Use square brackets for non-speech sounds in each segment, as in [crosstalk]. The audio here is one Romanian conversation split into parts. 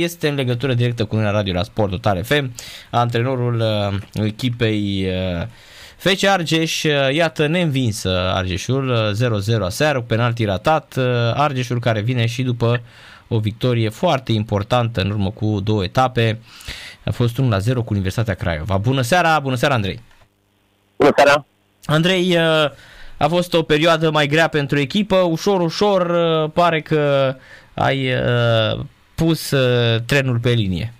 este în legătură directă cu Uniunea Radio la Sport Total FM, antrenorul uh, echipei uh, FC Argeș, uh, iată neînvinsă Argeșul, 0-0 aseară, penalti ratat, Argeșul care vine și după o victorie foarte importantă în urmă cu două etape, a fost 1-0 cu Universitatea Craiova. Bună seara, bună seara Andrei! Bună seara! Andrei, a fost o perioadă mai grea pentru echipă, ușor, ușor pare că ai pus uh, trenul pe linie?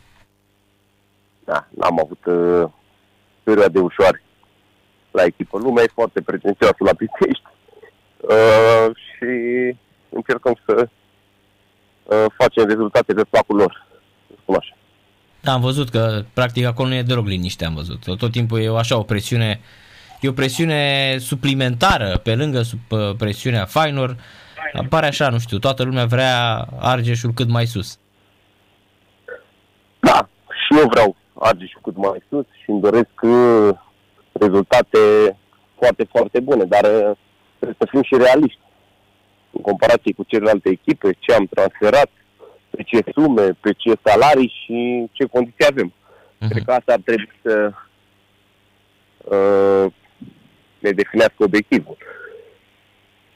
Da, n-am avut uh, perioade ușoare la echipă. Lumea e foarte pretențioasă la Pitești uh, și încercăm să uh, facem rezultate pe placul lor. Spun așa. Da, am văzut că practic acolo nu e deloc liniște, am văzut. Tot timpul e așa o presiune, e o presiune suplimentară pe lângă sub, uh, presiunea Fainor. Apare așa, nu știu, toată lumea vrea Argeșul cât mai sus. Da, și eu vreau Argeșul cât mai sus și îmi doresc uh, rezultate foarte, foarte bune, dar uh, trebuie să fim și realiști în comparație cu celelalte echipe, ce am transferat, pe ce sume, pe ce salarii și ce condiții avem. Uh-huh. Cred că asta ar trebui să uh, ne definească obiectivul.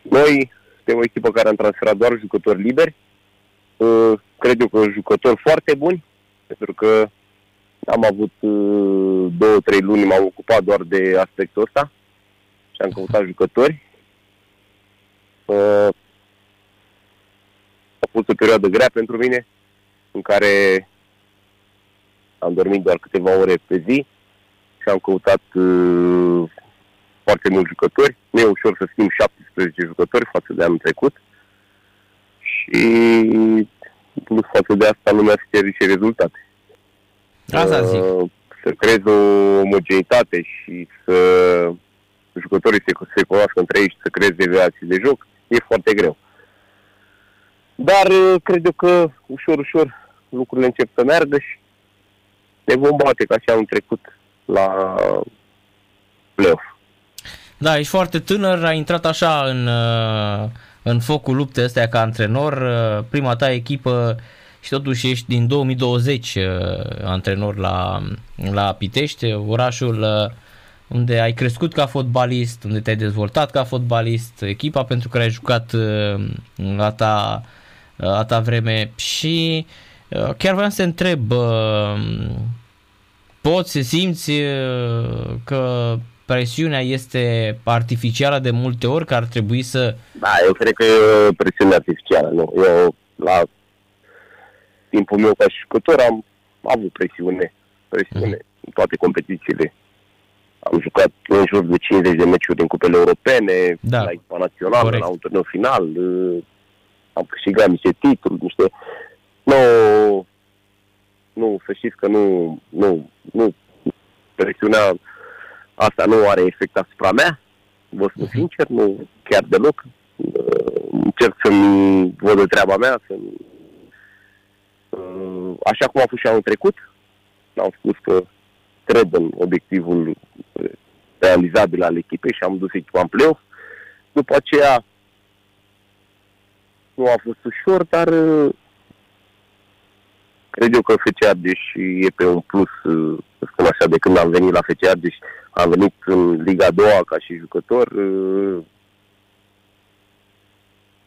Noi suntem o echipă care am transferat doar jucători liberi, uh, cred eu că jucători foarte buni, pentru că am avut uh, două, trei luni, m-am ocupat doar de aspectul ăsta și am căutat jucători. Uh, a fost o perioadă grea pentru mine, în care am dormit doar câteva ore pe zi și am căutat uh, foarte mulți jucători. Nu e ușor să schimb 17 jucători față de anul trecut. Și plus față de asta lumea se cere și rezultate. Asta zic. Uh, să creezi o omogenitate și să jucătorii se, se cunoască între ei și să creezi deviații de joc, e foarte greu. Dar uh, cred eu că ușor, ușor lucrurile încep să meargă și ne vom bate ca și anul trecut la play-off. Da, ești foarte tânăr, ai intrat așa în, uh, în focul luptei astea ca antrenor. Uh, prima ta echipă și totuși ești din 2020 uh, antrenor la, la Pitești, orașul unde ai crescut ca fotbalist, unde te-ai dezvoltat ca fotbalist, echipa pentru care ai jucat la ta, la ta vreme și chiar vreau să te întreb, poți să simți că presiunea este artificială de multe ori, că ar trebui să... Da, eu cred că e presiune artificială, nu. Eu, la timpul meu ca și jucător, am avut presiune, presiune mm. în toate competițiile. Am jucat în jur de 50 de meciuri în cupele europene, da. la echipa națională, Corect. la un turneu final, uh, am câștigat niște titluri, niște... Nu, nu, să știți că nu, nu, nu, presiunea Asta nu are efect asupra mea, vă spun uh-huh. sincer, nu chiar deloc. Uh, încerc să-mi văd de treaba mea, să uh, așa cum a fost și anul trecut. Am spus că cred în obiectivul realizabil al echipei și am dus echipa în play După aceea nu a fost ușor, dar uh, cred eu că FC Argeș e pe un plus, să spun așa, de când am venit la FC Argeș am venit în Liga a doua ca și jucător.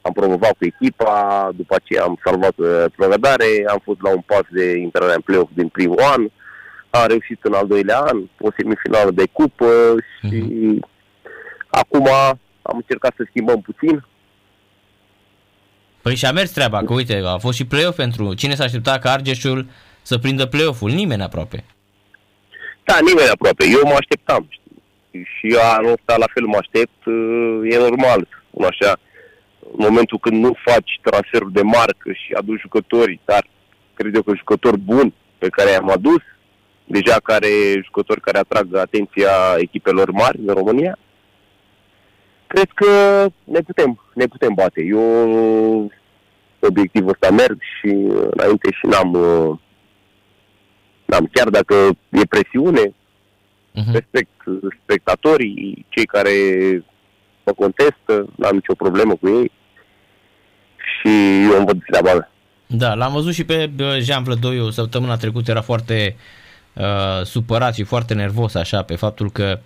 Uh, am promovat cu echipa, după aceea am salvat uh, progradare, am fost la un pas de intrare în play-off din primul an, am reușit în al doilea an, o semifinală de cupă și mm-hmm. acum am încercat să schimbăm puțin. Păi și a mers treaba, că uite, a fost și play-off pentru cine s-a aștepta ca Argeșul să prindă play-off-ul, nimeni aproape. Da, nimeni aproape. Eu mă așteptam. Știi? Și anul ăsta la fel mă aștept. E normal, spun așa. În momentul când nu faci transferul de marcă și aduci jucători, dar cred eu că jucători buni pe care i-am adus, deja care jucători care atrag atenția echipelor mari în România, cred că ne putem, ne putem bate. Eu obiectivul ăsta merg și înainte și n-am N-am, chiar dacă e presiune, uh-huh. respect spectatorii, cei care mă contestă, n-am nicio problemă cu ei și eu îmi văd treaba mea. Da, l-am văzut și pe Jean Vlădoiu săptămâna trecută, era foarte uh, supărat și foarte nervos așa pe faptul că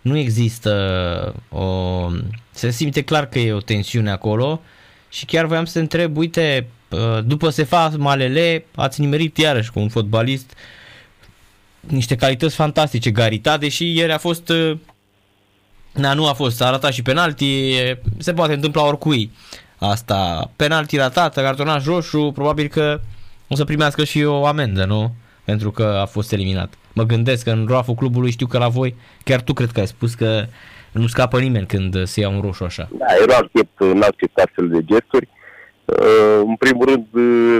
nu există o... se simte clar că e o tensiune acolo și chiar voiam să te întreb, uite, uh, după se fac Malele, ați nimerit iarăși cu un fotbalist niște calități fantastice, Garita, deși ieri a fost uh, Na, nu a fost, a ratat și penalti, se poate întâmpla oricui asta. Penalti ratat, cartonaș roșu, probabil că o să primească și o amendă, nu? Pentru că a fost eliminat. Mă gândesc că în roaful clubului știu că la voi, chiar tu cred că ai spus că nu scapă nimeni când se ia un roșu așa. Da, eu nu accept, nu accept astfel de gesturi. Uh, în primul rând, uh,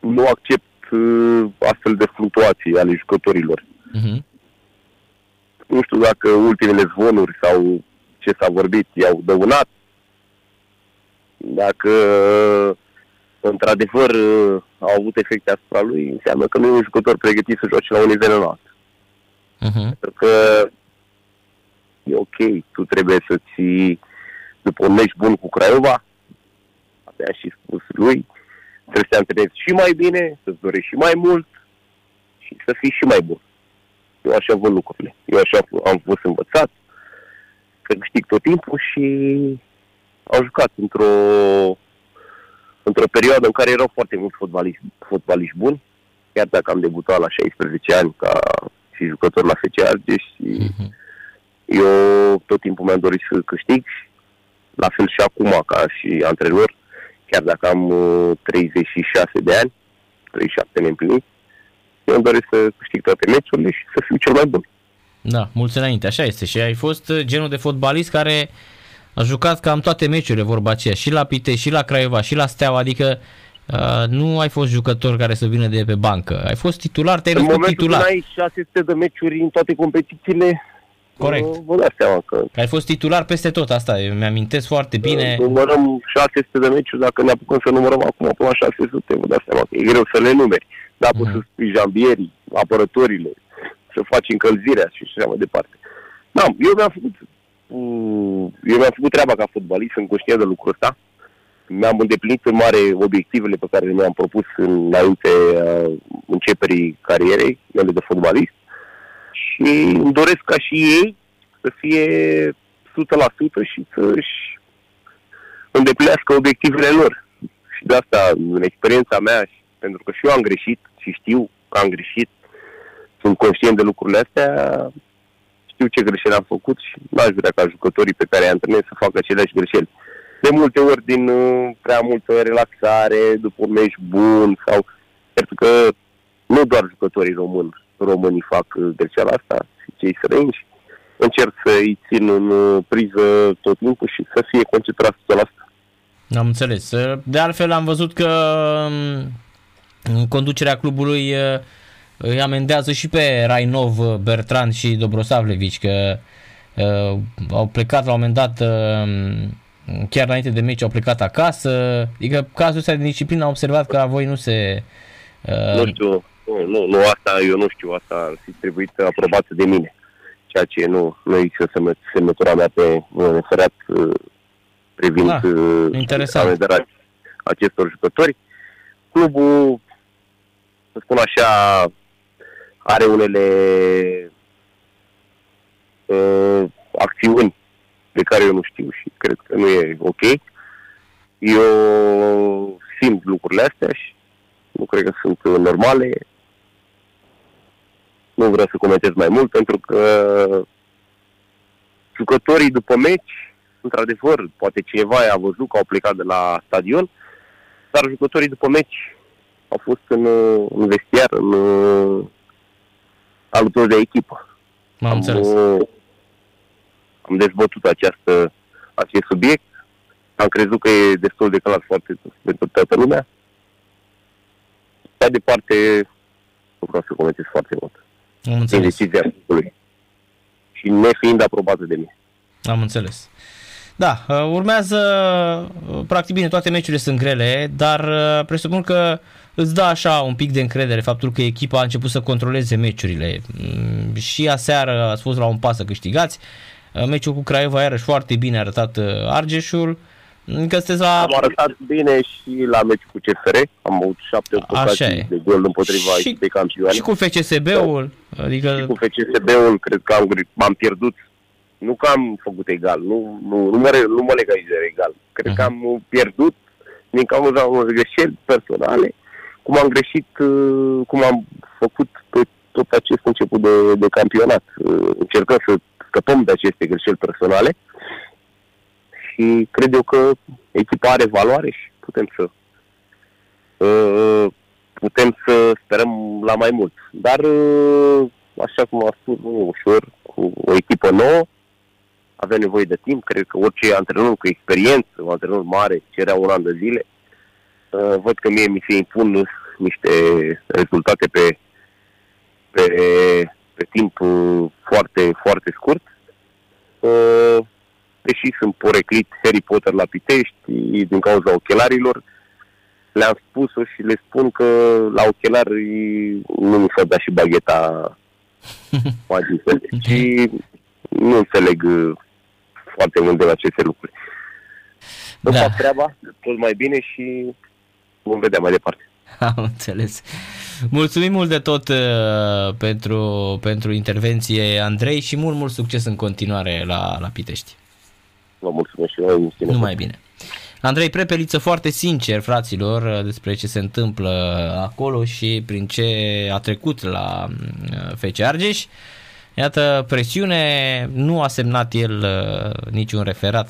nu accept uh, astfel de fluctuații ale jucătorilor. Uh-huh. Nu știu dacă ultimele zvonuri sau ce s-a vorbit i-au dăunat, dacă într-adevăr au avut efecte asupra lui, înseamnă că nu e un jucător pregătit să joace la un nivel înalt. Uh-huh. Pentru că e ok, tu trebuie să ții după un meci bun cu Craiova, abia și spus lui, trebuie să te antrenezi și mai bine, să-ți dorești și mai mult și să fii și mai bun. Eu așa văd lucrurile. Eu așa am fost învățat că câștig tot timpul și au jucat într-o într-o perioadă în care erau foarte mulți fotbaliști, fotbaliști buni, chiar dacă am debutat la 16 ani ca și jucător la FC Argeș și uh-huh. eu tot timpul mi-am dorit să câștig, la fel și acum ca și antrenor, chiar dacă am 36 uh, de ani, 37 neîmplinit, eu îmi doresc să câștig toate meciurile și să fiu cel mai bun. Da, mulți înainte, așa este. Și ai fost uh, genul de fotbalist care a jucat cam toate meciurile, vorba aceea, și la Pite, și la Craiova, și la Steaua, adică uh, nu ai fost jucător care să vină de pe bancă. Ai fost titular, te-ai născut titular. În ai 600 de meciuri în toate competițiile, Corect. Vă dați seama că... Ai fost titular peste tot, asta mi-amintesc foarte bine. Numărăm 600 de meciuri, dacă ne apucăm să numărăm acum până la 600, vă dați seama că e greu să le numeri. Da, poți uh-huh. să spui jambierii, apărătorile, să faci încălzirea și așa mai departe. Da, eu mi-am făcut eu mi-am făcut treaba ca fotbalist, sunt conștient de lucrul ăsta. Mi-am îndeplinit în mare obiectivele pe care mi-am propus înainte uh, începerii carierei mele de fotbalist și îmi doresc ca și ei să fie 100% și să-și îndeplinească obiectivele lor. Și de asta, în experiența mea, pentru că și eu am greșit și știu că am greșit, sunt conștient de lucrurile astea, știu ce greșeli am făcut și n-aș vrea ca jucătorii pe care i antrenez să facă aceleași greșeli. De multe ori din uh, prea multă relaxare, după un meci bun sau... Pentru că nu doar jucătorii români, românii fac uh, greșeala asta, și cei străini și încerc să-i țin în uh, priză tot timpul și să fie concentrați la asta. Am înțeles. De altfel am văzut că um, în conducerea clubului îi amendează și pe Rainov, Bertrand și Dobrosavlevici că uh, au plecat la un moment dat uh, chiar înainte de meci au plecat acasă. Adică cazul ăsta de disciplină am observat că la voi nu se... Uh... Nu știu, nu, nu, nu, asta eu nu știu, asta ar fi trebuit aprobat de mine. Ceea ce nu, nu există semnătura mea pe un referat uh, privind ah, interesant. acestor jucători. Clubul, să spun așa, are unele uh, acțiuni de care eu nu știu și cred că nu e ok. Eu simt lucrurile astea și nu cred că sunt normale. Nu vreau să comentez mai mult pentru că jucătorii după meci, într-adevăr, poate cineva a văzut că au plecat de la stadion, dar jucătorii după meci au fost în, în vestiar, în, alături de echipă. M-am am, înțeles. am dezbătut această, acest subiect. Am crezut că e destul de clar foarte pentru toată lumea. Mai departe, nu vreau să comentez foarte mult. Am înțeles. decizia lui. Și nefiind aprobată de mine. Am înțeles. Da, uh, urmează, uh, practic bine, toate meciurile sunt grele, dar uh, presupun că îți dă așa un pic de încredere faptul că echipa a început să controleze meciurile. Mm, și aseară ați fost la un pas să câștigați, meciul cu Craiova iarăși foarte bine arătat Argeșul, Că sunteți la... Am arătat bine și la meci cu CFR, am avut șapte ocazii de gol împotriva și, echipei campioane. Și cu FCSB-ul? Adică... Și cu FCSB-ul cred că am, am pierdut, nu că am făcut egal, nu, nu, nu, mă, nu mă leg aici de egal, cred uh-huh. că am pierdut din cauza unor greșeli personale, cum am greșit, uh, cum am făcut pe tot acest început de, de campionat. Uh, încercăm să scăpăm de aceste greșeli personale și cred eu că echipa are valoare și putem să uh, putem să sperăm la mai mult. Dar, uh, așa cum am spus, nu e ușor, cu o echipă nouă, avea nevoie de timp, cred că orice antrenor cu experiență, un antrenor mare, cerea un an de zile. Uh, văd că mie mi se impun niște rezultate pe, pe, pe timp foarte, foarte scurt deși sunt poreclit Harry Potter la Pitești din cauza ochelarilor, le-am spus-o și le spun că la ochelari nu mi s-a dat și bagheta [laughs] magică și nu înțeleg foarte mult de la aceste lucruri. Da. fac treaba tot mai bine și vom vedea mai departe. [laughs] Am înțeles. Mulțumim mult de tot uh, pentru, pentru intervenție, Andrei, și mult, mult succes în continuare la, la Pitești. Vă mulțumesc și eu. Numai bine. Andrei Prepeliță foarte sincer, fraților, despre ce se întâmplă acolo și prin ce a trecut la uh, FC Argeș. Iată, presiune, nu a semnat el uh, niciun referat